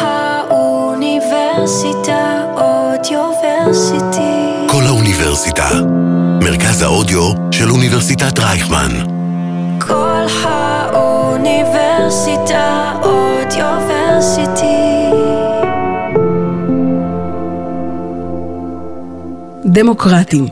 האוניברסיטה אודיוורסיטי. כל האוניברסיטה. מרכז האודיו של אוניברסיטת רייכמן. כל האוניברסיטה אודיוורסיטי. דמוקרטים.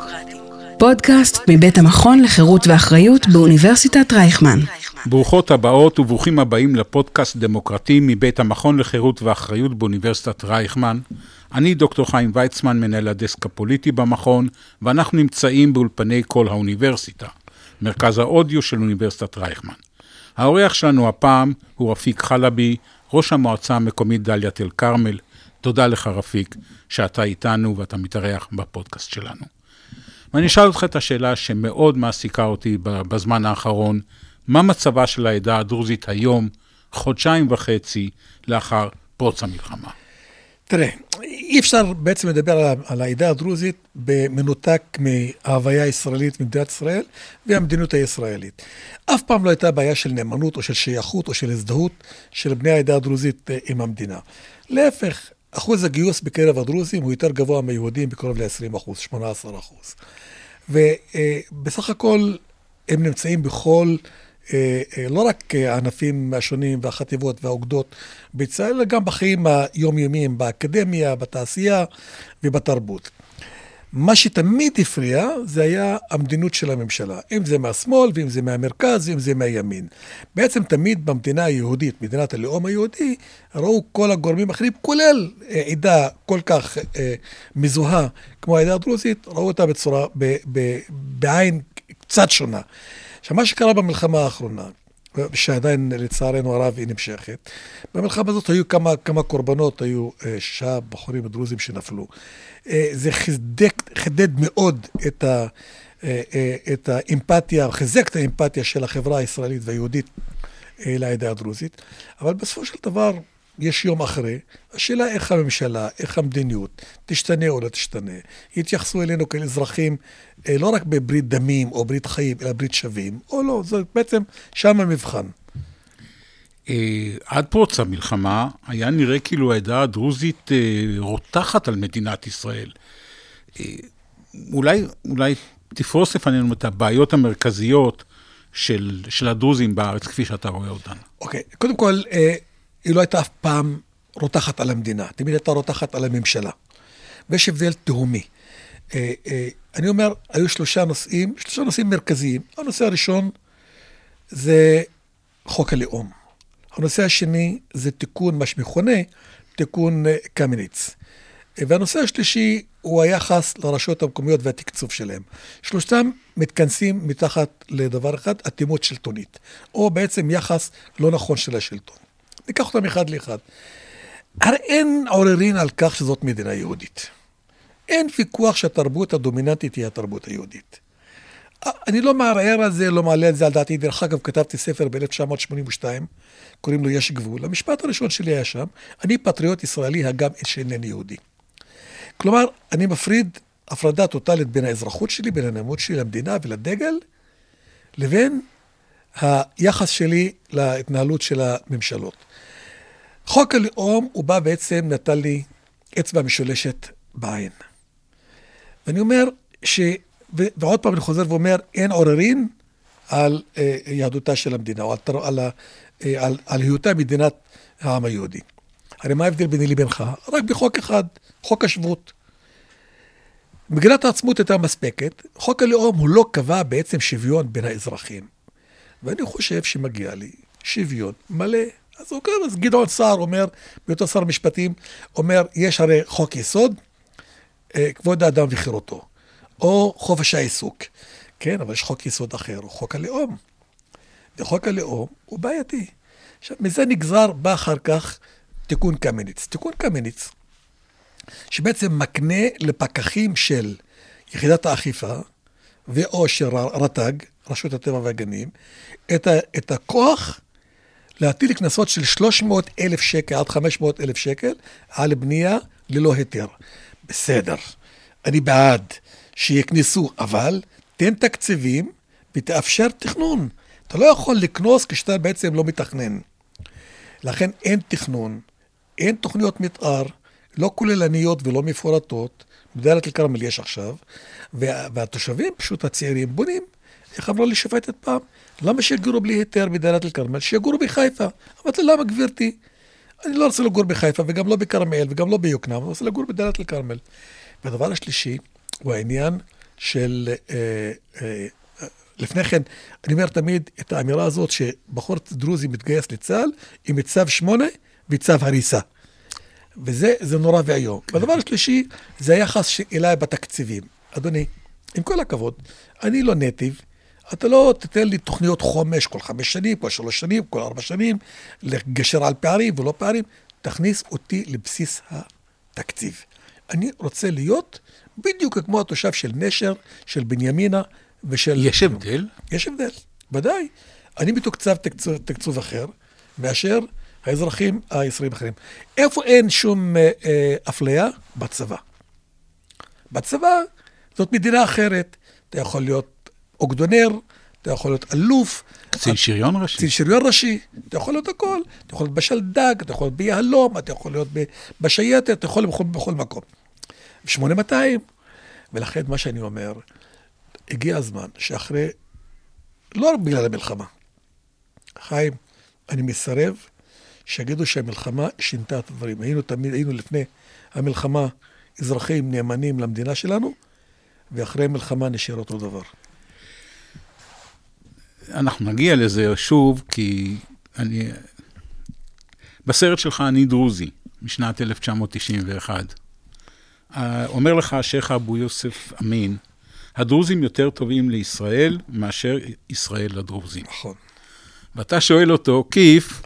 פודקאסט מבית המכון לחירות ואחריות באוניברסיטת רייכמן. ברוכות הבאות וברוכים הבאים לפודקאסט דמוקרטי מבית המכון לחירות ואחריות באוניברסיטת רייכמן. אני דוקטור חיים ויצמן, מנהל הדסק הפוליטי במכון, ואנחנו נמצאים באולפני כל האוניברסיטה, מרכז האודיו של אוניברסיטת רייכמן. האורח שלנו הפעם הוא רפיק חלבי, ראש המועצה המקומית דאלית אל כרמל. תודה לך רפיק, שאתה איתנו ואתה מתארח בפודקאסט שלנו. ואני אשאל אותך את השאלה שמאוד מעסיקה אותי בזמן האחרון, מה מצבה של העדה הדרוזית היום, חודשיים וחצי לאחר פרוץ המלחמה? תראה, אי אפשר בעצם לדבר על, על העדה הדרוזית במנותק מההוויה הישראלית במדינת ישראל והמדיניות הישראלית. אף פעם לא הייתה בעיה של נאמנות או של שייכות או של הזדהות של בני העדה הדרוזית אה, עם המדינה. להפך, אחוז הגיוס בקרב הדרוזים הוא יותר גבוה מהיהודים בקרוב ל-20 אחוז, 18 אחוז. ובסך הכל הם נמצאים בכל, לא רק הענפים השונים והחטיבות והאוגדות בצה"ל, אלא גם בחיים היומיומיים, באקדמיה, בתעשייה ובתרבות. מה שתמיד הפריע זה היה המדיניות של הממשלה, אם זה מהשמאל ואם זה מהמרכז ואם זה מהימין. בעצם תמיד במדינה היהודית, מדינת הלאום היהודי, ראו כל הגורמים האחרים, כולל אה, עדה כל כך אה, מזוהה כמו העדה הדרוזית, ראו אותה בצורה, ב, ב, בעין קצת שונה. עכשיו, מה שקרה במלחמה האחרונה, שעדיין לצערנו הרב היא נמשכת. במלחמה הזאת היו כמה, כמה קורבנות, היו אה, שישה בחורים דרוזים שנפלו. אה, זה חידד, חידד מאוד את, ה, אה, את האמפתיה, חיזק את האמפתיה של החברה הישראלית והיהודית לעדה הדרוזית, אבל בסופו של דבר יש יום אחרי, השאלה איך הממשלה, איך המדיניות, תשתנה או לא תשתנה. יתייחסו אלינו כאל אזרחים אה, לא רק בברית דמים או ברית חיים, אלא ברית שווים, או לא, זה בעצם שם המבחן. אה, עד פרוץ המלחמה היה נראה כאילו העדה הדרוזית אה, רותחת על מדינת ישראל. אולי, אולי תפרוס לפנינו את הבעיות המרכזיות של, של הדרוזים בארץ, כפי שאתה רואה אותן. אוקיי, okay. קודם כל, היא לא הייתה אף פעם רותחת על המדינה, תמיד הייתה רותחת על הממשלה. ויש הבדל תהומי. אה, אה, אני אומר, היו שלושה נושאים, שלושה נושאים מרכזיים. הנושא הראשון זה חוק הלאום. הנושא השני זה תיקון, מה שמכונה תיקון אה, קמיניץ. והנושא השלישי הוא היחס לרשויות המקומיות והתקצוב שלהם. שלושתם מתכנסים מתחת לדבר אחד, אטימות שלטונית, או בעצם יחס לא נכון של השלטון. ניקח אותם אחד לאחד. הרי אין עוררין על כך שזאת מדינה יהודית. אין ויכוח שהתרבות הדומיננטית היא התרבות היהודית. אני לא מערער על זה, לא מעלה את זה על דעתי. דרך אגב, כתבתי ספר ב-1982, קוראים לו יש גבול. המשפט הראשון שלי היה שם, אני פטריוט ישראלי הגם שאינני יהודי. כלומר, אני מפריד הפרדה טוטאלית בין האזרחות שלי, בין הנאמנות שלי למדינה ולדגל, לבין היחס שלי להתנהלות של הממשלות. חוק הלאום, הוא בא בעצם, נתן לי אצבע משולשת בעין. ואני אומר ש... ו... ועוד פעם אני חוזר ואומר, אין עוררין על אה, יהדותה של המדינה, או על, על, אה, על, על היותה מדינת העם היהודי. הרי מה ההבדל ביני לבינך? רק בחוק אחד, חוק השבות. מגילת העצמאות הייתה מספקת, חוק הלאום הוא לא קבע בעצם שוויון בין האזרחים. ואני חושב שמגיע לי שוויון מלא. אז, אוקיי, אז גדעון סער אומר, בהיותו שר המשפטים, אומר, יש הרי חוק יסוד, אה, כבוד האדם וחירותו, או חופש העיסוק, כן, אבל יש חוק יסוד אחר, הוא חוק הלאום. וחוק הלאום הוא בעייתי. עכשיו, מזה נגזר, בא אחר כך תיקון קמיניץ. תיקון קמיניץ, שבעצם מקנה לפקחים של יחידת האכיפה, ואו של רט"ג, רשות הטבע והגנים, את, ה, את הכוח להטיל קנסות של 300 אלף שקל עד 500 אלף שקל על בנייה ללא היתר. בסדר, אני בעד שיקנסו, אבל תן תקציבים ותאפשר תכנון. אתה לא יכול לקנוס כשאתה בעצם לא מתכנן. לכן אין תכנון, אין תוכניות מתאר, לא כוללניות ולא מפורטות, בדאלית אל-כרמל יש עכשיו, וה, והתושבים פשוט הצעירים בונים, איך אמרה לי שופטת פעם, למה שיגורו בלי היתר בדאלית אל-כרמל? שיגורו בחיפה. אמרתי לה, למה גברתי? אני לא רוצה לגור בחיפה וגם לא בכרמל וגם לא ביוקנעם, אני רוצה לגור בדאלית אל-כרמל. והדבר השלישי הוא העניין של... אה, אה, לפני כן, אני אומר תמיד את האמירה הזאת שבחור דרוזי מתגייס לצה"ל עם צו 8 וצו הריסה. וזה זה נורא ואיום. והדבר השלישי, זה היחס אליי בתקציבים. אדוני, עם כל הכבוד, אני לא נטיב, אתה לא תיתן לי תוכניות חומש כל חמש שנים, כל שלוש שנים, כל ארבע שנים, לגשר על פערים ולא פערים, תכניס אותי לבסיס התקציב. אני רוצה להיות בדיוק כמו התושב של נשר, של בנימינה ושל... יש הבדל? יש הבדל, ודאי. אני מתוקצב תקצוב, תקצוב אחר מאשר האזרחים הישראלים האחרים. איפה אין שום אה, אה, אפליה? בצבא. בצבא זאת מדינה אחרת. אתה יכול להיות אוגדונר, אתה יכול להיות אלוף. קצין שריון ראשי. קצין שריון ראשי, אתה יכול להיות הכל. אתה יכול להיות בשלדג, אתה יכול להיות ביהלום, אתה יכול להיות בשייטת, אתה יכול להיות בכל, בכל מקום. 8200. ולכן מה שאני אומר, הגיע הזמן שאחרי, לא רק בגלל המלחמה, חיים, אני מסרב שיגידו שהמלחמה שינתה את הדברים. היינו תמיד, היינו לפני המלחמה אזרחים נאמנים למדינה שלנו, ואחרי המלחמה נשאר אותו דבר. אנחנו נגיע לזה שוב, כי אני... בסרט שלך אני דרוזי, משנת 1991. אה, אומר לך השייח' אבו יוסף אמין, הדרוזים יותר טובים לישראל מאשר ישראל לדרוזים. נכון. ואתה שואל אותו, כיף,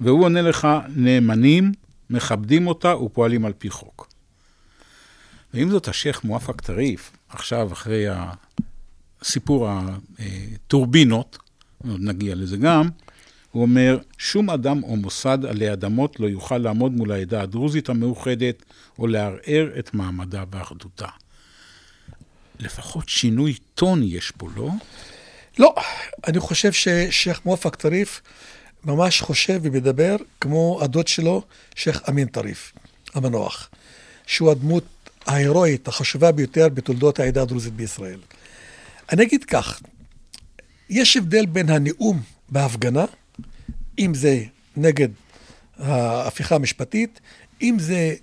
והוא עונה לך, נאמנים, מכבדים אותה ופועלים על פי חוק. ועם זאת, השייח' מואפק טריף, עכשיו, אחרי הסיפור הטורבינות, עוד נגיע לזה גם, הוא אומר, שום אדם או מוסד עלי אדמות לא יוכל לעמוד מול העדה הדרוזית המאוחדת או לערער את מעמדה ואחדותה. לפחות שינוי טון יש פה, לא? לא, אני חושב ששייח' מואפק טריף ממש חושב ומדבר כמו הדוד שלו, שייח' אמין טריף, המנוח, שהוא הדמות ההירואית החשובה ביותר בתולדות העדה הדרוזית בישראל. אני אגיד כך, יש הבדל בין הנאום בהפגנה, אם זה נגד ההפיכה המשפטית, אם זה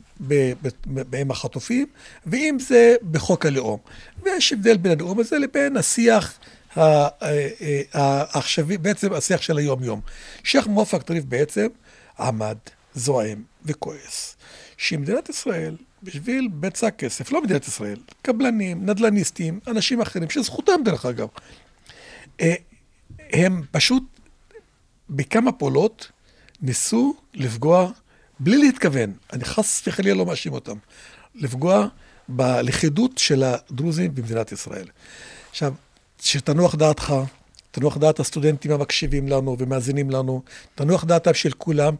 עם החטופים, ואם זה בחוק הלאום. ויש הבדל בין הנאום הזה לבין השיח העכשווי, בעצם השיח של היום-יום. שייח' מואפק טריף בעצם עמד, זועם וכועס, שמדינת ישראל, בשביל בצע כסף, לא מדינת ישראל, קבלנים, נדל"ניסטים, אנשים אחרים, שזכותם דרך אגב, אה, הם פשוט בכמה פעולות ניסו לפגוע בלי להתכוון, אני חס וחלילה לא מאשים אותם, לפגוע בלכידות של הדרוזים במדינת ישראל. עכשיו, שתנוח דעתך, תנוח דעת הסטודנטים המקשיבים לנו ומאזינים לנו, תנוח דעתם של כולם,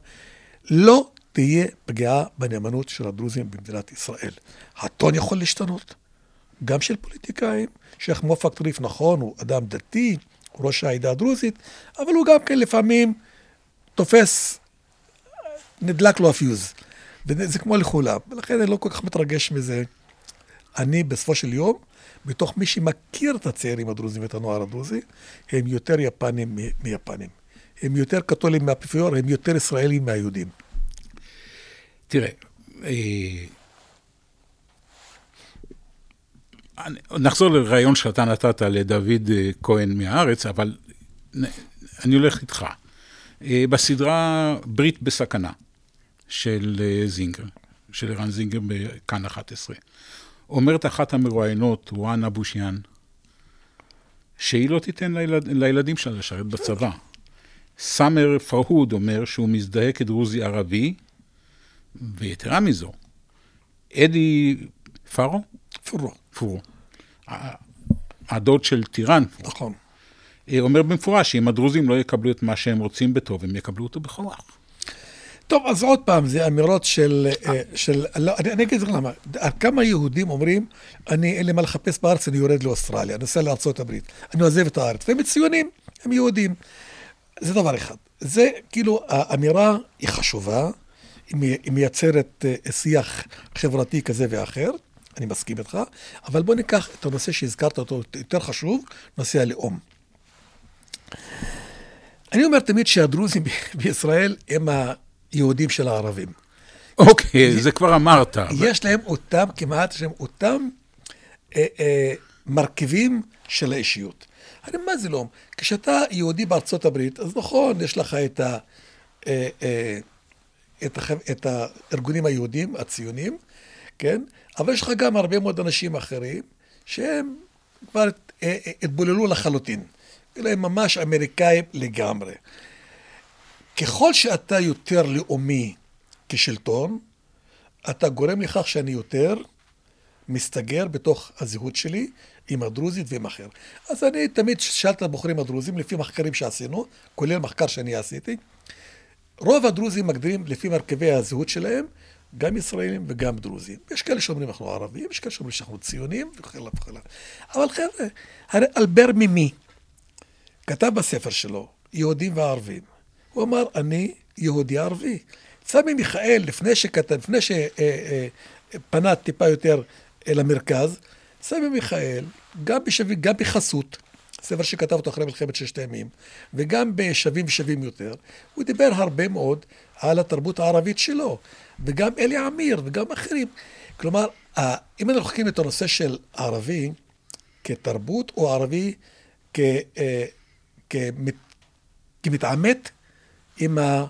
לא תהיה פגיעה בנאמנות של הדרוזים במדינת ישראל. הטון יכול להשתנות, גם של פוליטיקאים. שייח' מואפק טריף, נכון, הוא אדם דתי, הוא ראש העדה הדרוזית, אבל הוא גם כן לפעמים תופס נדלק לו הפיוז. וזה כמו לכולם, ולכן אני לא כל כך מתרגש מזה. אני, בסופו של יום, בתוך מי שמכיר את הצעירים הדרוזים ואת הנוער הדרוזי, הם יותר יפנים מיפנים. הם יותר קתולים מהאפיפיור, הם יותר ישראלים מהיהודים. תראה, אה, נחזור לרעיון שאתה נתת לדוד אה, כהן מהארץ, אבל אני הולך איתך. אה, בסדרה ברית בסכנה, של זינגר, של ערן זינגר בכאן 11. אומרת אחת המרואיינות, וואן אבושיאן, שהיא לא תיתן לילד, לילדים שלה לשרת בצבא. סאמר פרהוד אומר שהוא מזדהה כדרוזי ערבי, ויתרה מזו, אדי פארו? פורו. פורו. הדוד של טיראן. נכון. אה, אומר במפורש שאם הדרוזים לא יקבלו את מה שהם רוצים בטוב, הם יקבלו אותו בכוח. טוב, אז עוד פעם, זה אמירות של... אה, של לא, אני, אני אגיד לך למה. כמה יהודים אומרים, אני, אין לי מה לחפש בארץ, אני יורד לאוסטרליה, אני נוסע לארה"ב, אני עוזב את הארץ. והם מצוינים, הם יהודים. זה דבר אחד. זה כאילו, האמירה היא חשובה, מייצרת אה, שיח חברתי כזה ואחר, אני מסכים איתך, אבל בוא ניקח את הנושא שהזכרת אותו, יותר חשוב, נושא הלאום. אני אומר תמיד שהדרוזים בישראל הם היהודים של הערבים. אוקיי, זה כבר אמרת. יש להם אותם, כמעט, יש להם אותם אה, אה, מרכיבים של האישיות. הרי מה זה לאום? כשאתה יהודי בארצות הברית, אז נכון, יש לך את, ה, אה, אה, את, הח, את הארגונים היהודים, הציונים, כן? אבל יש לך גם הרבה מאוד אנשים אחרים שהם כבר אה, אה, התבוללו לחלוטין. כאילו הם ממש אמריקאים לגמרי. ככל שאתה יותר לאומי כשלטון, אתה גורם לכך שאני יותר מסתגר בתוך הזהות שלי עם הדרוזית ועם אחר. אז אני תמיד שאלתי את הבחורים הדרוזים, לפי מחקרים שעשינו, כולל מחקר שאני עשיתי, רוב הדרוזים מגדירים לפי מרכיבי הזהות שלהם, גם ישראלים וגם דרוזים. יש כאלה שאומרים אנחנו ערבים, יש כאלה שאומרים שאנחנו ציונים וכן הלאה. אבל חבר'ה, הרי אלבר מימי כתב בספר שלו, יהודים וערבים. הוא אמר, אני יהודי ערבי. סמי מיכאל, לפני שכתב, לפני שפנה אה, אה, טיפה יותר אל המרכז, סמי מיכאל, גם בשווים, גם בחסות, ספר שכתב אותו אחרי מלחמת ששת הימים, וגם בשווים ושווים יותר, הוא דיבר הרבה מאוד על התרבות הערבית שלו, וגם אלי עמיר וגם אחרים. כלומר, אם אנחנו לוקחים את הנושא של ערבי כתרבות, או ערבי אה, כמת, כמתעמת עם, ה,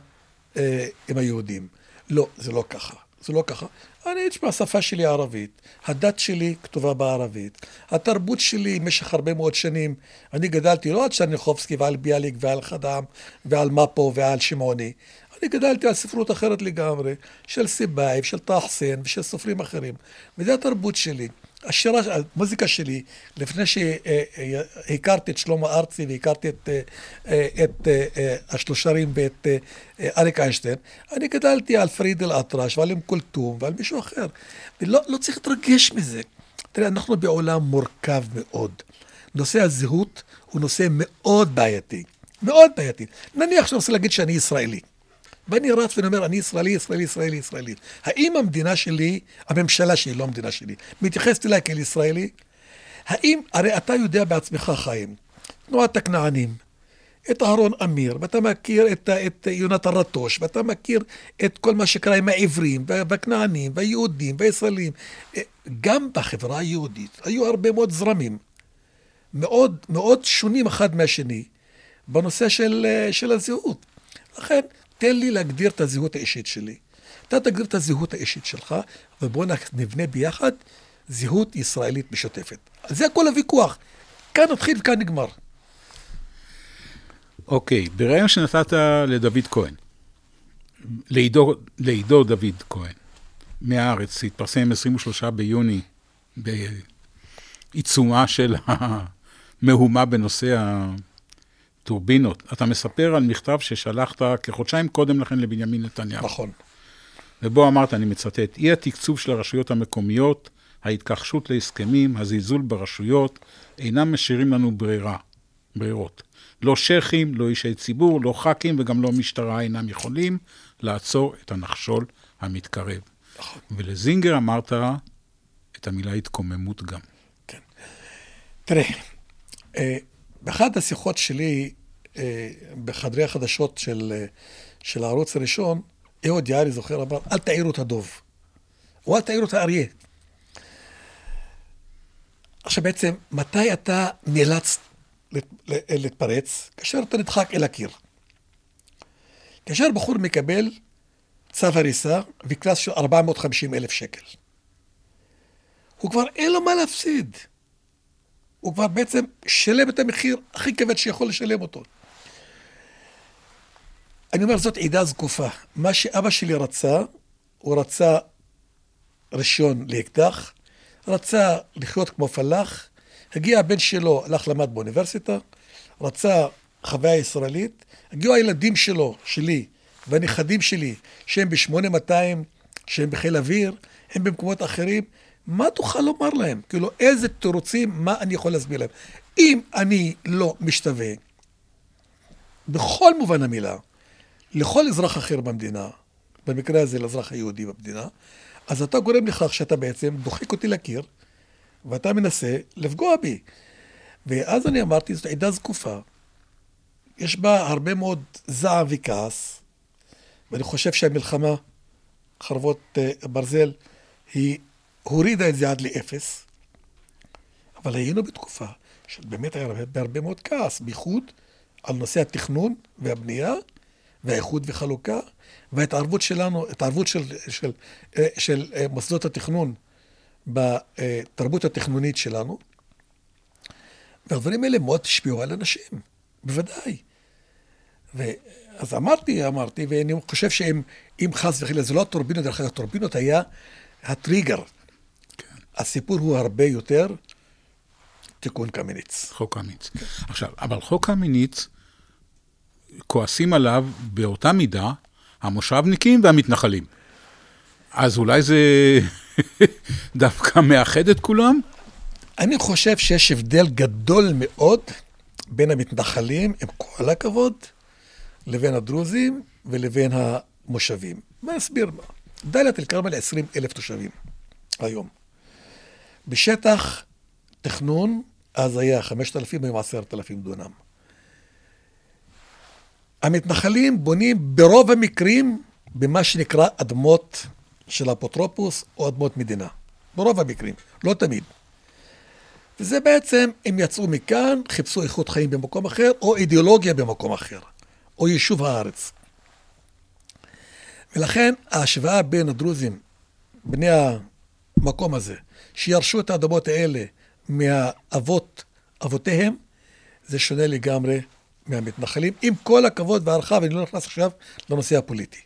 עם היהודים. לא, זה לא ככה. זה לא ככה. אני, תשמע, השפה שלי ערבית, הדת שלי כתובה בערבית, התרבות שלי במשך הרבה מאוד שנים, אני גדלתי לא על צ'רניחובסקי ועל ביאליק ועל חדאם ועל מפו ועל שמעוני, אני גדלתי על ספרות אחרת לגמרי, של סיבאייב, של טה חסיין ושל סופרים אחרים, וזו התרבות שלי. השירה, המוזיקה שלי, לפני שהכרתי את שלמה ארצי והכרתי את, את השלושרים ואת אריק איינשטיין, אני גדלתי על פריד אל-אטרש ועל אום כולתום ועל מישהו אחר. ולא לא צריך להתרגש מזה. תראה, אנחנו בעולם מורכב מאוד. נושא הזהות הוא נושא מאוד בעייתי. מאוד בעייתי. נניח שאני רוצה להגיד שאני ישראלי. ואני רץ ואני אומר, אני ישראלי, ישראלי, ישראלי, ישראלי. האם המדינה שלי, הממשלה שלי, לא המדינה שלי, מתייחסת אליי כאל ישראלי? האם, הרי אתה יודע בעצמך, חיים, תנועת הכנענים, את אהרון אמיר, ואתה מכיר את, את יונתן רטוש, ואתה מכיר את כל מה שקרה עם העברים, והכנענים, והיהודים, והישראלים. גם בחברה היהודית היו הרבה מאוד זרמים, מאוד מאוד שונים אחד מהשני, בנושא של, של הזהות. לכן, תן לי להגדיר את הזהות האישית שלי. אתה תגדיר את הזהות האישית שלך, ובואו נבנה ביחד זהות ישראלית משותפת. זה כל הוויכוח. כאן נתחיל וכאן נגמר. אוקיי, okay, בריאיון שנתת לדוד כהן, לעידו, לעידו דוד כהן, מהארץ, התפרסם 23 ביוני, בעיצומה של המהומה בנושא טורבינות. אתה מספר על מכתב ששלחת כחודשיים קודם לכן לבנימין נתניהו. נכון. ובו אמרת, אני מצטט, אי התקצוב של הרשויות המקומיות, ההתכחשות להסכמים, הזלזול ברשויות, אינם משאירים לנו ברירה, ברירות. לא שייחים, לא אישי ציבור, לא ח"כים וגם לא משטרה אינם יכולים לעצור את הנחשול המתקרב. נכון. ולזינגר אמרת את המילה התקוממות גם. כן. תראה, אה, באחת השיחות שלי אה, בחדרי החדשות של, אה, של הערוץ הראשון, אהוד יערי זוכר, אמר, אל תעירו את הדוב, או אל תעירו את האריה. עכשיו בעצם, מתי אתה נאלץ להתפרץ? כאשר אתה נדחק אל הקיר. כאשר בחור מקבל צו הריסה וקנס של 450 אלף שקל. הוא כבר אין לו מה להפסיד. הוא כבר בעצם שלם את המחיר הכי כבד שיכול לשלם אותו. אני אומר, זאת עידה זקופה. מה שאבא שלי רצה, הוא רצה רישיון לאקדח, רצה לחיות כמו פלאח, הגיע הבן שלו, הלך למד באוניברסיטה, רצה חוויה ישראלית, הגיעו הילדים שלו, שלי, והנכדים שלי, שהם ב-8200, שהם בחיל אוויר, הם במקומות אחרים, מה תוכל לומר להם? כאילו, איזה תירוצים, מה אני יכול להסביר להם? אם אני לא משתווה, בכל מובן המילה, לכל אזרח אחר במדינה, במקרה הזה לאזרח היהודי במדינה, אז אתה גורם לכך שאתה בעצם דוחק אותי לקיר, ואתה מנסה לפגוע בי. ואז אני אמרתי, זאת עדה זקופה, יש בה הרבה מאוד זעם וכעס, ואני חושב שהמלחמה, חרבות אה, ברזל, היא הורידה את זה עד לאפס, אבל היינו בתקופה שבאמת היה הרבה, בהרבה מאוד כעס, בייחוד על נושא התכנון והבנייה, והאיחוד וחלוקה, וההתערבות שלנו, התערבות של, של, של, אה, של אה, מוסדות התכנון בתרבות התכנונית שלנו. והדברים האלה מאוד השפיעו על אנשים, בוודאי. אז אמרתי, אמרתי, ואני חושב שאם חס וחלילה, זה לא הטורבינות, דרך אגב, הטורבינות היה הטריגר. הסיפור הוא הרבה יותר תיקון קמיניץ. חוק קמיניץ. כן. עכשיו, אבל חוק קמיניץ, כועסים עליו באותה מידה המושבניקים והמתנחלים. אז אולי זה דווקא מאחד את כולם? אני חושב שיש הבדל גדול מאוד בין המתנחלים, עם כל הכבוד, לבין הדרוזים ולבין המושבים. מה אסביר מה? דאלית אל-כרמל 20 אלף תושבים היום. בשטח תכנון, אז היה 5,000, היום 10,000 דונם. המתנחלים בונים ברוב המקרים במה שנקרא אדמות של אפוטרופוס או אדמות מדינה. ברוב המקרים, לא תמיד. וזה בעצם, הם יצאו מכאן, חיפשו איכות חיים במקום אחר, או אידיאולוגיה במקום אחר, או יישוב הארץ. ולכן ההשוואה בין הדרוזים, בני המקום הזה, שירשו את האדמות האלה מהאבות, אבותיהם, זה שונה לגמרי מהמתנחלים, עם כל הכבוד והערכה, ואני לא נכנס עכשיו לנושא הפוליטי.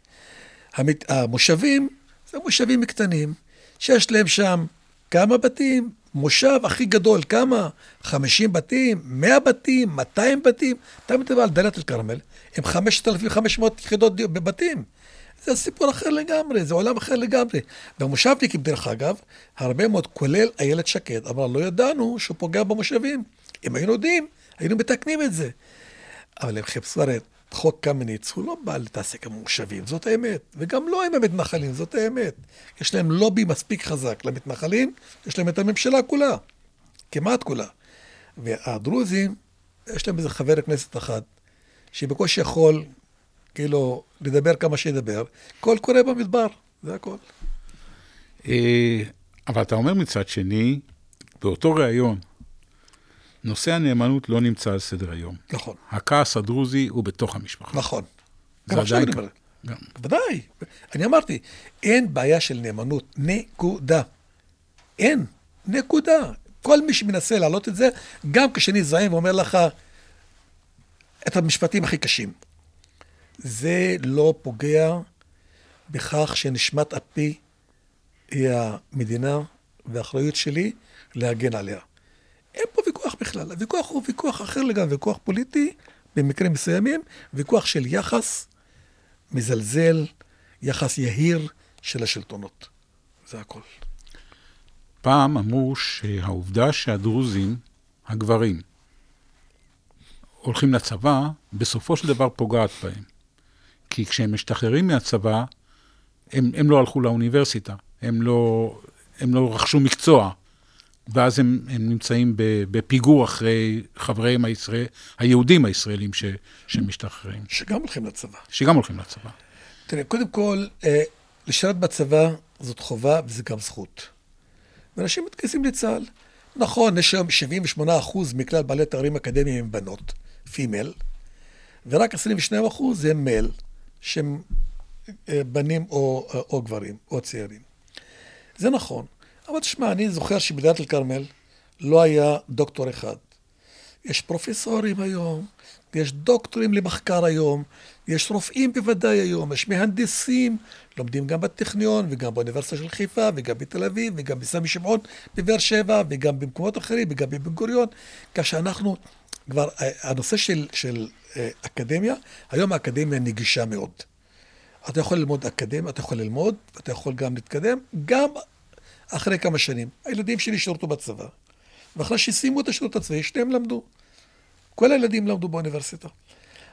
המת... המושבים, זה מושבים קטנים, שיש להם שם כמה בתים, מושב הכי גדול, כמה? 50 בתים, 100 בתים, 200 בתים. אתה מדבר על דלית אל-כרמל, עם 5,500 יחידות בבתים. זה סיפור אחר לגמרי, זה עולם אחר לגמרי. והמושבניקים, דרך אגב, הרבה מאוד, כולל איילת שקד, אמר, לא ידענו שהוא פוגע במושבים. אם היינו יודעים, היינו מתקנים את זה. אבל הם חיפשו הרי חוק קמיניץ, הוא לא בא להתעסק עם המושבים, זאת האמת. וגם לא עם המתנחלים, זאת האמת. יש להם לובי מספיק חזק למתנחלים, יש להם את הממשלה כולה, כמעט כולה. והדרוזים, יש להם איזה חבר כנסת אחד, שבקושי יכול, כאילו, לדבר כמה שידבר, קול קורא במדבר, זה הכל. אה, אבל אתה אומר מצד שני, באותו ריאיון, נושא הנאמנות לא נמצא על סדר היום. נכון. הכעס הדרוזי הוא בתוך המשפחה. נכון. גם עכשיו אני אומר. בוודאי. אני אמרתי, אין בעיה של נאמנות. נקודה. אין. נקודה. כל מי שמנסה להעלות את זה, גם כשאני זעם ואומר לך את המשפטים הכי קשים. זה לא פוגע בכך שנשמת אפי היא המדינה והאחריות שלי להגן עליה. אין פה ויכוח בכלל. הוויכוח הוא ויכוח אחר לגמרי, ויכוח פוליטי במקרים מסוימים, ויכוח של יחס מזלזל, יחס יהיר של השלטונות. זה הכל. פעם אמרו שהעובדה שהדרוזים, הגברים, הולכים לצבא, בסופו של דבר פוגעת בהם. כי כשהם משתחררים מהצבא, הם, הם לא הלכו לאוניברסיטה, הם לא, הם לא רכשו מקצוע, ואז הם, הם נמצאים בפיגור אחרי חבריהם הישראל, היהודים הישראלים ש, שמשתחררים. שגם הולכים לצבא. שגם הולכים לצבא. תראה, קודם כל, אה, לשרת בצבא זאת חובה וזה גם זכות. ואנשים מתגייסים לצה"ל. נכון, יש היום 78 אחוז מכלל בעלי תארים אקדמיים הם בנות, פימל, ורק 22 אחוז הם מייל, שהם אה, בנים או, אה, או גברים, או צעירים. זה נכון. אבל תשמע, אני זוכר שבדלית אל-כרמל לא היה דוקטור אחד. יש פרופסורים היום, יש דוקטורים למחקר היום, יש רופאים בוודאי היום, יש מהנדסים, לומדים גם בטכניון וגם באוניברסיטה של חיפה וגם בתל אביב וגם בסמי שמעון בבאר שבע וגם במקומות אחרים וגם בבן גוריון, כך שאנחנו כבר, הנושא של, של אה, אקדמיה, היום האקדמיה נגישה מאוד. אתה יכול ללמוד אקדמיה, אתה יכול ללמוד, אתה יכול גם להתקדם, גם אחרי כמה שנים. הילדים שלי שירתו בצבא, ואחרי שסיימו את השירות הצבאי, שניהם למדו. כל הילדים למדו באוניברסיטה.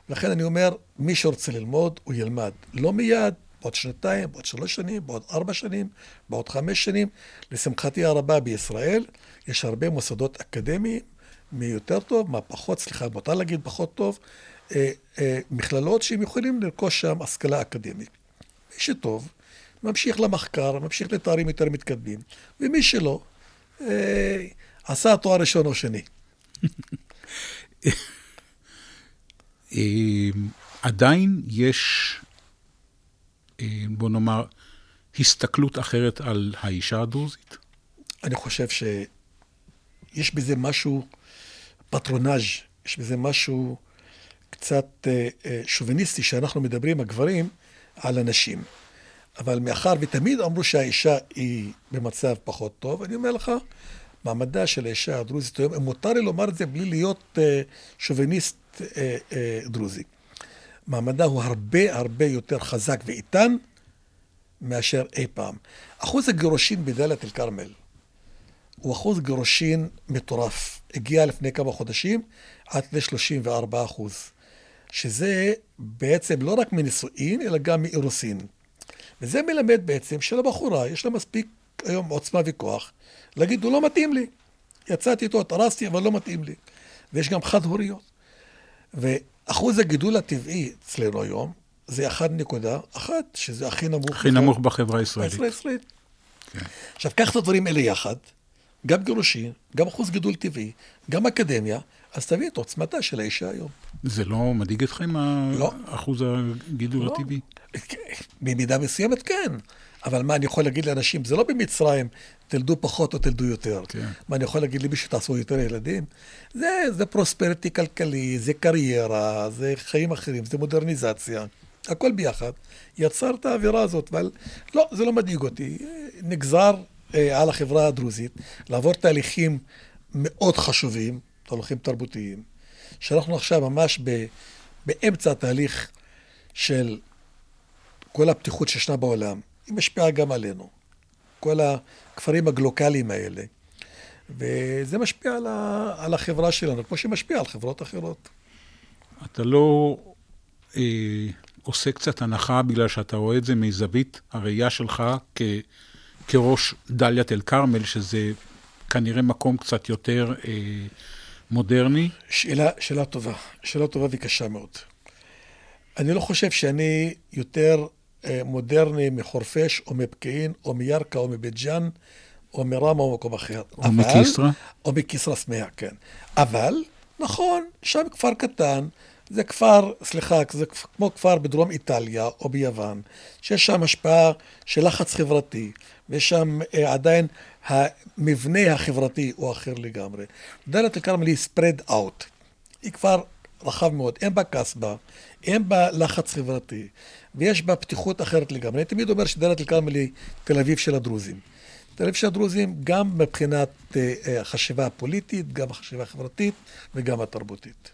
לכן אני אומר, מי שרוצה ללמוד, הוא ילמד. לא מיד, בעוד שנתיים, בעוד שלוש שנים, בעוד ארבע שנים, בעוד חמש שנים. לשמחתי הרבה בישראל, יש הרבה מוסדות אקדמיים, מי יותר טוב, מה פחות, סליחה, מותר להגיד פחות טוב, אה, אה, מכללות שהם יכולים לרכוש שם השכלה אקדמית. מי שטוב, ממשיך למחקר, ממשיך לתארים יותר מתקדמים, ומי שלא, אה, עשה תואר ראשון או שני. אה, עדיין יש, אה, בוא נאמר, הסתכלות אחרת על האישה הדרוזית? אני חושב שיש בזה משהו פטרונאז', יש בזה משהו קצת אה, אה, שוביניסטי, שאנחנו מדברים, הגברים, על הנשים. אבל מאחר ותמיד אמרו שהאישה היא במצב פחות טוב, אני אומר לך, מעמדה של האישה הדרוזית היום, מותר לי לומר את זה בלי להיות אה, שוביניסט אה, אה, דרוזי. מעמדה הוא הרבה הרבה יותר חזק ואיתן מאשר אי פעם. אחוז הגירושין בדאלית אל-כרמל הוא אחוז גירושין מטורף. הגיע לפני כמה חודשים עד ל-34 אחוז. שזה בעצם לא רק מנישואין, אלא גם מאירוסין. וזה מלמד בעצם שלבחורה יש לה מספיק היום עוצמה וכוח להגיד, הוא לא מתאים לי. יצאתי איתו, התארסתי, אבל לא מתאים לי. ויש גם חד-הוריות. ואחוז הגידול הטבעי אצלנו היום זה 1.1, שזה הכי נמוך. הכי נמוך בחברה הישראלית. בחברה הישראלית. כן. עכשיו, קח את הדברים האלה יחד, גם גירושין, גם אחוז גידול טבעי, גם אקדמיה, אז תביא את עוצמתה של האישה היום. זה לא מדאיג אתכם, לא. אחוז הגידול לא. הטבעי? במידה מסוימת כן. אבל מה אני יכול להגיד לאנשים, זה לא במצרים, תלדו פחות או תלדו יותר. כן. מה אני יכול להגיד למי שתעשו יותר ילדים? זה, זה פרוספריטי כלכלי, זה קריירה, זה חיים אחרים, זה מודרניזציה. הכל ביחד יצר את האווירה הזאת, אבל לא, זה לא מדאיג אותי. נגזר אה, על החברה הדרוזית לעבור תהליכים מאוד חשובים, תהליכים תרבותיים, שאנחנו עכשיו ממש ב, באמצע התהליך של כל הפתיחות שישנה בעולם. היא משפיעה גם עלינו. כל הכפרים הגלוקליים האלה. וזה משפיע על, ה, על החברה שלנו, כמו שמשפיע על חברות אחרות. אתה לא אה, עושה קצת הנחה בגלל שאתה רואה את זה מזווית הראייה שלך כ, כראש דאלית אל-כרמל, שזה כנראה מקום קצת יותר אה, מודרני? שאלה, שאלה טובה, שאלה טובה וקשה מאוד. אני לא חושב שאני יותר מודרני מחורפיש או מפקיעין או מירכא או מבית ג'אן או מרמה או מקום אחר. או מכיסרא? או מכיסרא סמיע, כן. אבל, נכון, שם כפר קטן, זה כפר, סליחה, זה כמו כפר בדרום איטליה או ביוון, שיש שם השפעה של לחץ חברתי, ויש שם אה, עדיין המבנה החברתי הוא אחר לגמרי. דאלית אל-כרמל היא spread out. היא כפר רחב מאוד, אין בה קסבה, אין בה לחץ חברתי, ויש בה פתיחות אחרת לגמרי. אני תמיד אומר שדאלית אל-כרמל היא תל אביב של הדרוזים. תל אביב של הדרוזים גם מבחינת החשיבה אה, הפוליטית, גם החשיבה החברתית וגם התרבותית.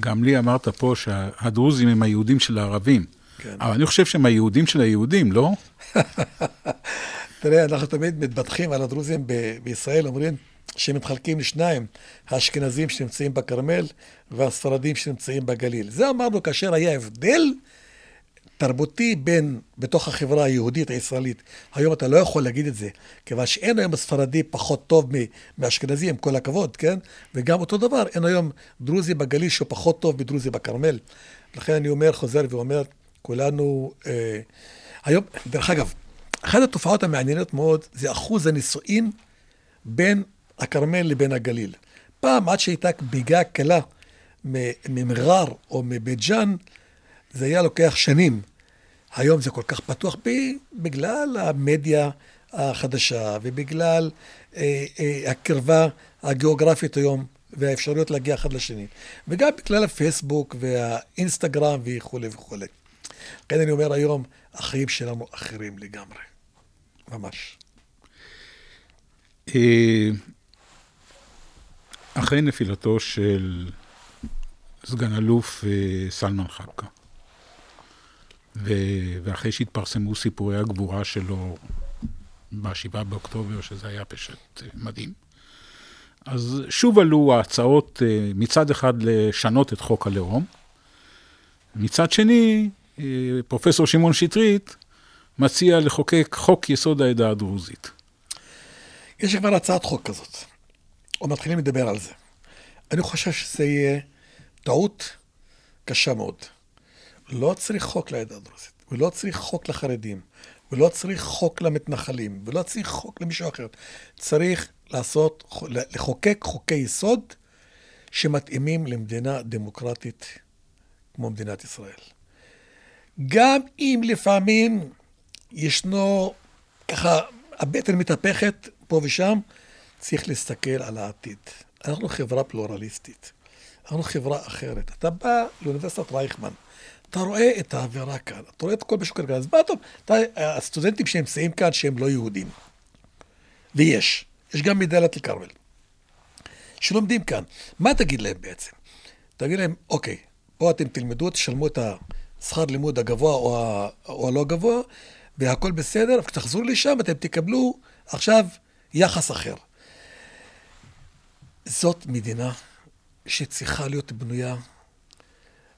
גם לי אמרת פה שהדרוזים הם היהודים של הערבים. כן. אבל אני חושב שהם היהודים של היהודים, לא? תראה, אנחנו תמיד מתבדחים על הדרוזים ב- בישראל, אומרים שהם מתחלקים לשניים, האשכנזים שנמצאים בכרמל והספרדים שנמצאים בגליל. זה אמרנו כאשר היה הבדל תרבותי בין, בתוך החברה היהודית הישראלית. היום אתה לא יכול להגיד את זה, כיוון שאין היום ספרדי פחות טוב מאשכנזי, עם כל הכבוד, כן? וגם אותו דבר, אין היום דרוזי בגליל שהוא פחות טוב מדרוזי בכרמל. לכן אני אומר, חוזר ואומר, כולנו... אה, היום, דרך אגב, אחת התופעות המעניינות מאוד זה אחוז הנישואין בין הכרמל לבין הגליל. פעם, עד שהייתה ביגה קלה ממרר או מבית ג'אן, זה היה לוקח שנים. היום זה כל כך פתוח בגלל המדיה החדשה ובגלל אה, אה, הקרבה הגיאוגרפית היום והאפשרויות להגיע אחד לשני. וגם בגלל הפייסבוק והאינסטגרם וכולי וכולי. לכן אני אומר היום, החיים שלנו אחרים לגמרי. ממש. אה, אחרי נפילתו של סגן אלוף אה, סלמן חבקה, ואחרי שהתפרסמו סיפורי הגבורה שלו ב-7 באוקטובר, שזה היה פשוט אה, מדהים, אז שוב עלו ההצעות מצד אחד לשנות את חוק הלאום, מצד שני, פרופסור שמעון שטרית מציע לחוקק חוק יסוד העדה הדרוזית. יש כבר הצעת חוק כזאת, או מתחילים לדבר על זה. אני חושב שזה יהיה טעות קשה מאוד. לא צריך חוק לעדה הדרוזית, ולא צריך חוק לחרדים, ולא צריך חוק למתנחלים, ולא צריך חוק למישהו אחר. צריך לעשות, לחוקק חוקי יסוד שמתאימים למדינה דמוקרטית כמו מדינת ישראל. גם אם לפעמים ישנו, ככה, הבטן מתהפכת פה ושם, צריך להסתכל על העתיד. אנחנו חברה פלורליסטית, אנחנו חברה אחרת. אתה בא לאוניברסיטת רייכמן, אתה רואה את האווירה כאן, אתה רואה את כל מה שקורה כאן, אז מה טוב, אתה, הסטודנטים שנמצאים כאן שהם לא יהודים, ויש, יש גם מדאלית אל-כרמל, שלומדים כאן, מה תגיד להם בעצם? תגיד להם, אוקיי, או אתם תלמדו, תשלמו את השכר לימוד הגבוה או, ה, או הלא גבוה, והכל בסדר, וכשתחזרו לשם אתם תקבלו עכשיו יחס אחר. זאת מדינה שצריכה להיות בנויה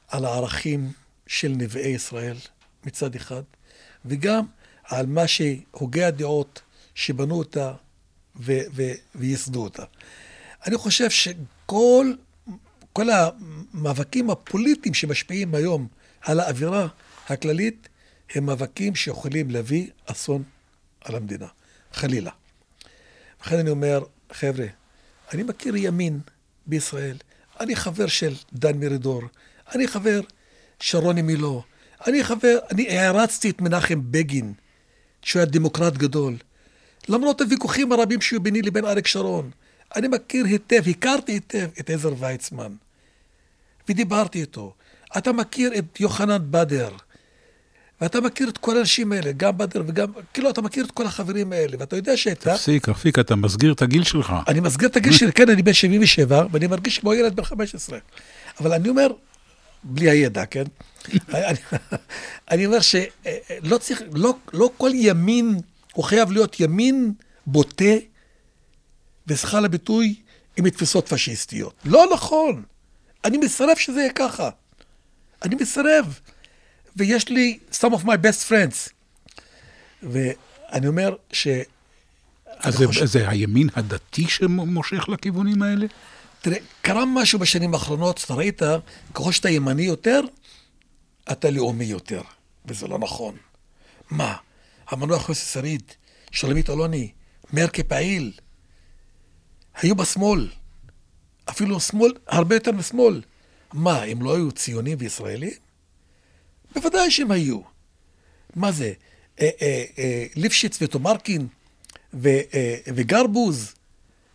על הערכים של נביאי ישראל מצד אחד, וגם על מה שהוגי הדעות שבנו אותה ו- ו- וייסדו אותה. אני חושב שכל כל המאבקים הפוליטיים שמשפיעים היום על האווירה הכללית, הם מאבקים שיכולים להביא אסון על המדינה, חלילה. לכן אני אומר, חבר'ה, אני מכיר ימין בישראל, אני חבר של דן מרידור, אני חבר של רוני מילו, אני חבר, אני הערצתי את מנחם בגין, שהוא היה דמוקרט גדול. למרות הוויכוחים הרבים שהיו ביני לבין אריק שרון, אני מכיר היטב, הכרתי היטב את עזר ויצמן, ודיברתי איתו. אתה מכיר את יוחנן בדר, ואתה מכיר את כל האנשים האלה, גם בדר וגם, כאילו, אתה מכיר את כל החברים האלה, ואתה יודע שהייתה... תפסיק, רפיק, אתה מסגיר את הגיל שלך. אני מסגיר את הגיל שלי, כן, אני בן 77, ואני מרגיש כמו ילד בן 15. אבל אני אומר, בלי הידע, כן? אני, אני אומר שלא צריך, לא, לא כל ימין, הוא חייב להיות ימין בוטה, וסליחה על הביטוי, עם תפיסות פשיסטיות. לא נכון. אני מסרב שזה יהיה ככה. אני מסרב. ויש לי some of my best friends. ואני אומר ש... אז זה, חושב... זה הימין הדתי שמושך לכיוונים האלה? תראה, קרה משהו בשנים האחרונות, אתה ראית, ככל שאתה ימני יותר, אתה לאומי יותר, וזה לא נכון. מה, המנוח יוסי שריד, שולמית אלוני, מאיר כפעיל, היו בשמאל, אפילו שמאל, הרבה יותר משמאל. מה, הם לא היו ציונים וישראלים? בוודאי שהם היו. מה זה, אה, אה, אה, ליפשיץ וטומרקין ו, אה, וגרבוז,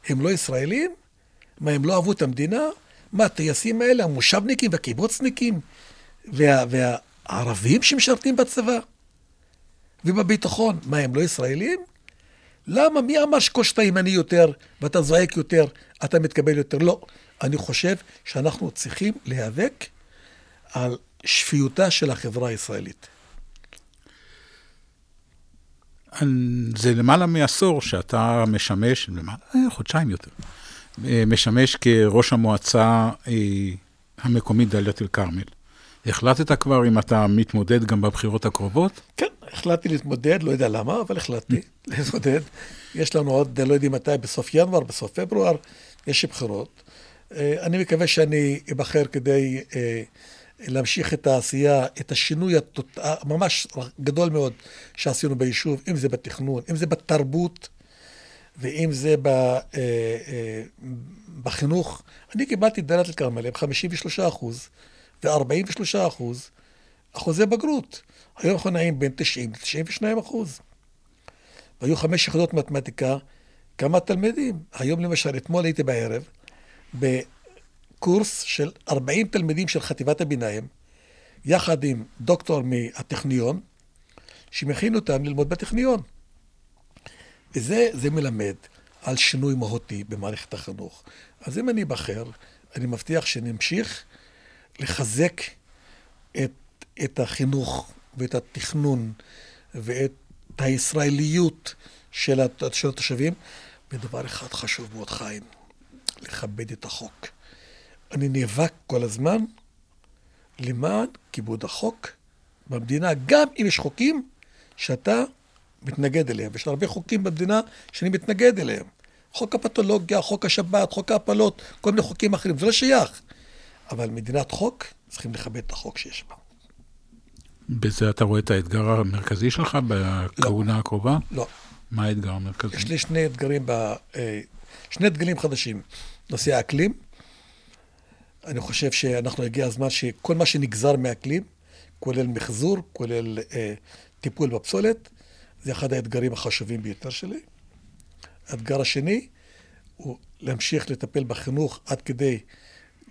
הם לא ישראלים? מה, הם לא אהבו את המדינה? מה, הטייסים האלה, המושבניקים והקיבוצניקים וה, והערבים שמשרתים בצבא ובביטחון, מה, הם לא ישראלים? למה? מי אמר שכל שאתה ימני יותר ואתה זועק יותר, אתה מתקבל יותר? לא. אני חושב שאנחנו צריכים להיאבק על שפיותה של החברה הישראלית. זה למעלה מעשור שאתה משמש, למעלה, אה, חודשיים יותר, אה, משמש כראש המועצה אה, המקומית דאלית אל-כרמל. החלטת כבר אם אתה מתמודד גם בבחירות הקרובות? כן, החלטתי להתמודד, לא יודע למה, אבל החלטתי להתמודד. יש לנו עוד, לא יודעים מתי, בסוף ינואר, בסוף פברואר, יש בחירות. אני מקווה שאני אבחר כדי להמשיך את העשייה, את השינוי הממש גדול מאוד שעשינו ביישוב, אם זה בתכנון, אם זה בתרבות ואם זה ב, אה, אה, בחינוך. אני קיבלתי את דלית אל-כרמל עם 53 אחוז ו-43 אחוז אחוזי בגרות. היום אנחנו נעים בין 90 ל-92 אחוז. והיו חמש יחידות מתמטיקה, כמה תלמידים. היום למשל, אתמול הייתי בערב, קורס של 40 תלמידים של חטיבת הביניים, יחד עם דוקטור מהטכניון, שמכין אותם ללמוד בטכניון. וזה מלמד על שינוי מהותי במערכת החינוך. אז אם אני אבחר, אני מבטיח שנמשיך לחזק את, את החינוך ואת התכנון ואת הישראליות של, התושבים. ודבר אחד חשוב מאוד, חיים, לכבד את החוק. אני נאבק כל הזמן למען כיבוד החוק במדינה, גם אם יש חוקים שאתה מתנגד אליהם, ויש הרבה חוקים במדינה שאני מתנגד אליהם. חוק הפתולוגיה, חוק השבת, חוק ההפלות, כל מיני חוקים אחרים, זה לא שייך. אבל מדינת חוק, צריכים לכבד את החוק שיש בה. בזה אתה רואה את האתגר המרכזי שלך בכהונה הקרובה? לא. מה האתגר המרכזי? יש לי שני אתגרים, ב, אה, שני דגלים חדשים. נושא האקלים, אני חושב שאנחנו, הגיע הזמן שכל מה שנגזר מהאקלים, כולל מחזור, כולל אה, טיפול בפסולת, זה אחד האתגרים החשובים ביותר שלי. האתגר השני הוא להמשיך לטפל בחינוך עד כדי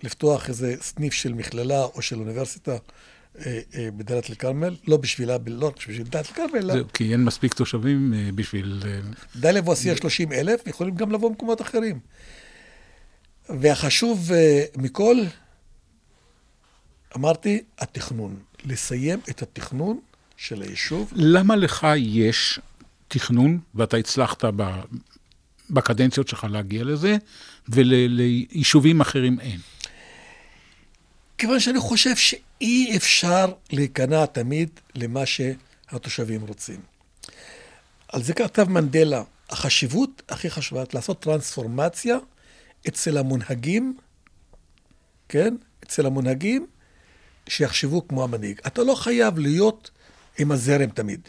לפתוח איזה סניף של מכללה או של אוניברסיטה אה, אה, בדאלית אל-כרמל, לא בשבילה, לא רק בשביל דאלית אל-כרמל, זהו, כי אין מספיק תושבים אה, בשביל... דאליה ועשייה 30 אלף, יכולים גם לבוא ממקומות אחרים. והחשוב אה, מכל, אמרתי, התכנון. לסיים את התכנון של היישוב. למה לך יש תכנון, ואתה הצלחת ב... בקדנציות שלך להגיע לזה, וליישובים אחרים אין? כיוון שאני חושב שאי אפשר להיכנע תמיד למה שהתושבים רוצים. על זה כתב מנדלה, החשיבות הכי חשובה, לעשות טרנספורמציה אצל המונהגים, כן? אצל המונהגים, שיחשבו כמו המנהיג. אתה לא חייב להיות עם הזרם תמיד.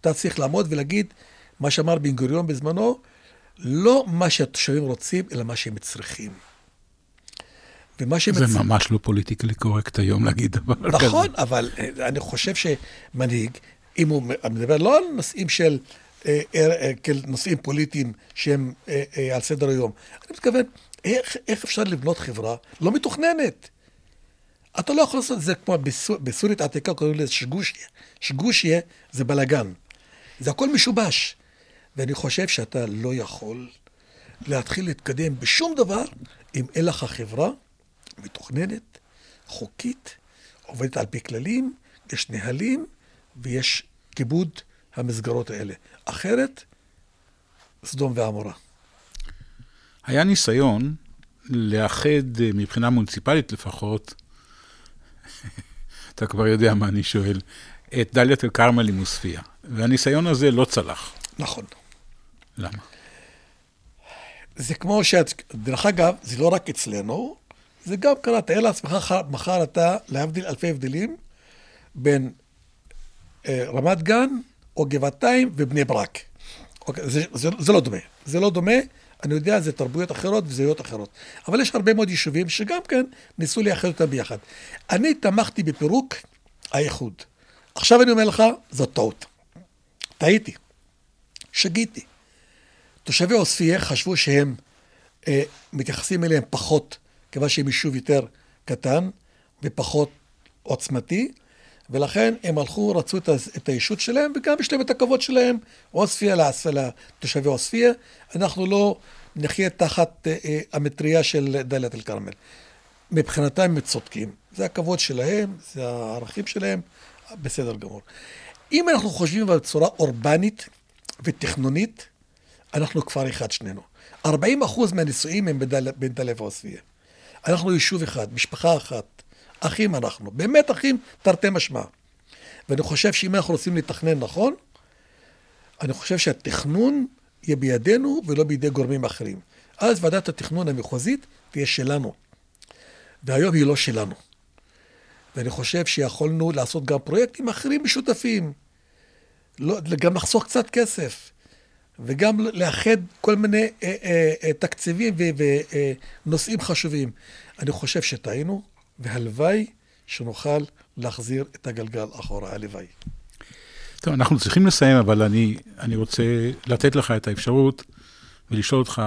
אתה צריך לעמוד ולהגיד, מה שאמר בן גוריון בזמנו, לא מה שהתושבים רוצים, אלא מה שהם צריכים. ומה שהם זה. ממש לא פוליטיקלי קורקט היום להגיד דבר כזה. נכון, אבל אה, אני חושב שמנהיג, אם הוא מדבר לא על נושאים של, אה, אה, כאל נושאים פוליטיים שהם אה, אה, על סדר היום, אני מתכוון, איך, איך אפשר לבנות חברה לא מתוכננת? אתה לא יכול לעשות את זה כמו בסור, בסורית העתיקה, קוראים לזה שגושיה. שגושיה זה בלאגן. זה הכל משובש. ואני חושב שאתה לא יכול להתחיל להתקדם בשום דבר אם אין לך חברה מתוכננת, חוקית, עובדת על פי כללים, יש נהלים ויש כיבוד המסגרות האלה. אחרת, סדום ועמורה. היה ניסיון לאחד, אה, מבחינה מוניציפלית לפחות, אתה כבר יודע מה אני שואל, את דאלית אל-כרמל עם עוספיא. והניסיון הזה לא צלח. נכון. למה? זה כמו שאת, דרך אגב, זה לא רק אצלנו, זה גם קרה, תאר לעצמך, מחר- מחר אתה, להבדיל אלפי הבדלים, בין אה, רמת גן או גבעתיים ובני ברק. אוקיי, זה, זה, זה לא דומה. זה לא דומה, אני יודע, זה תרבויות אחרות וזהויות אחרות. אבל יש הרבה מאוד יישובים שגם כן ניסו לאחד אותם ביחד. אני תמכתי בפירוק האיחוד. עכשיו אני אומר לך, זאת טעות. טעיתי. שגיתי. תושבי עוספיא חשבו שהם אה, מתייחסים אליהם פחות, כיוון שהם יישוב יותר קטן ופחות עוצמתי, ולכן הם הלכו, רצו את, הישות שלהם, וגם יש להם את הכבוד שלהם, עוספיא לתושבי עוספיא. אנחנו לא נחיה תחת אה, אה, המטריה של דאלית אל-כרמל. מבחינתם הם צודקים. זה הכבוד שלהם, זה הערכים שלהם, בסדר גמור. אם אנחנו חושבים בצורה אורבנית ותכנונית, אנחנו כפר אחד שנינו. 40 אחוז מהנישואים הם בין דאליה ועוספיא. אנחנו יישוב אחד, משפחה אחת, אחים אנחנו, באמת אחים תרתי משמע. ואני חושב שאם אנחנו רוצים לתכנן נכון, אני חושב שהתכנון יהיה בידינו ולא בידי גורמים אחרים. אז ועדת התכנון המחוזית תהיה שלנו, והיום היא לא שלנו. ואני חושב שיכולנו לעשות גם פרויקטים אחרים משותפים. לא, גם לחסוך קצת כסף, וגם לאחד כל מיני אה, אה, אה, תקציבים ונושאים חשובים. אני חושב שטעינו, והלוואי שנוכל להחזיר את הגלגל אחורה, הלוואי. טוב, אנחנו צריכים לסיים, אבל אני, אני רוצה לתת לך את האפשרות ולשאול אותך,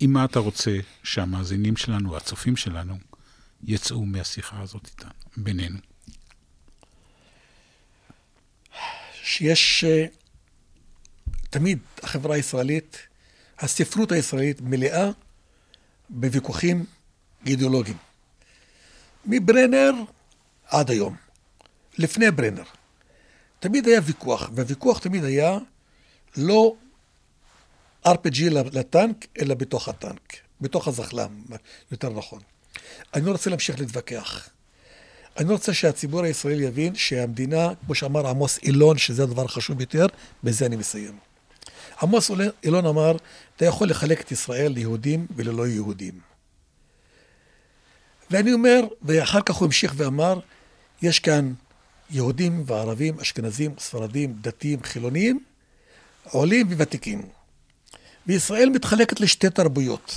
עם מה אתה רוצה שהמאזינים שלנו, הצופים שלנו, יצאו מהשיחה הזאת איתנו, בינינו. שיש אה, תמיד החברה הישראלית, הספרות הישראלית מלאה בוויכוחים אידיאולוגיים. מברנר עד היום, לפני ברנר. תמיד היה ויכוח, והוויכוח תמיד היה לא RPG לטנק, אלא בתוך הטנק, בתוך הזחל"ם, יותר נכון. אני לא רוצה להמשיך להתווכח. אני רוצה שהציבור הישראלי יבין שהמדינה, כמו שאמר עמוס אילון, שזה הדבר החשוב ביותר, בזה אני מסיים. עמוס אילון אמר, אתה יכול לחלק את ישראל ליהודים וללא יהודים. ואני אומר, ואחר כך הוא המשיך ואמר, יש כאן יהודים וערבים, אשכנזים, ספרדים, דתיים, חילונים, עולים וותיקים. וישראל מתחלקת לשתי תרבויות.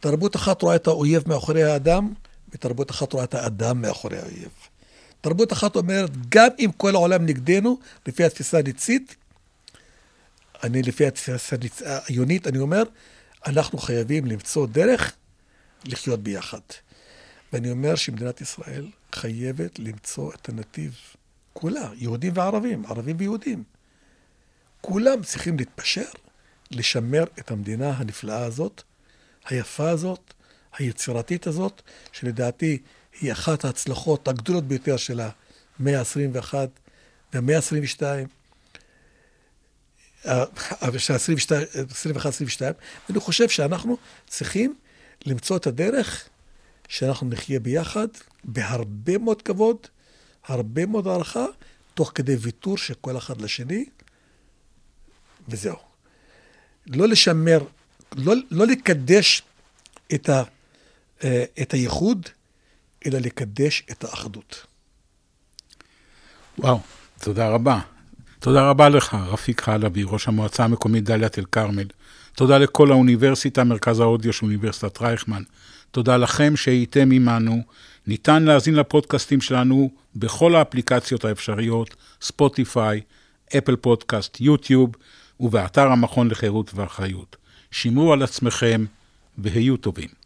תרבות אחת רואה את האויב מאחורי האדם, ותרבות אחת רואה את האדם מאחורי האויב. תרבות אחת אומרת, גם אם כל העולם נגדנו, לפי התפיסה הניצית, אני לפי התפיסה העיונית, אני אומר, אנחנו חייבים למצוא דרך לחיות ביחד. ואני אומר שמדינת ישראל חייבת למצוא את הנתיב, כולה, יהודים וערבים, ערבים ויהודים. כולם צריכים להתפשר, לשמר את המדינה הנפלאה הזאת, היפה הזאת, היצירתית הזאת, שלדעתי היא אחת ההצלחות הגדולות ביותר של המאה ה-21 והמאה ה-22, של ה-21-22, ואני חושב שאנחנו צריכים למצוא את הדרך שאנחנו נחיה ביחד בהרבה מאוד כבוד, הרבה מאוד הערכה, תוך כדי ויתור של כל אחד לשני, וזהו. לא לשמר, לא, לא לקדש את, ה, אה, את הייחוד, אלא לקדש את האחדות. וואו, תודה רבה. תודה רבה לך, רפיק חלבי, ראש המועצה המקומית דאלית אל-כרמל. תודה לכל האוניברסיטה, מרכז האודיו של אוניברסיטת רייכמן. תודה לכם שהייתם עמנו. ניתן להאזין לפודקאסטים שלנו בכל האפליקציות האפשריות, ספוטיפיי, אפל פודקאסט, יוטיוב, ובאתר המכון לחירות ואחריות. שמרו על עצמכם והיו טובים.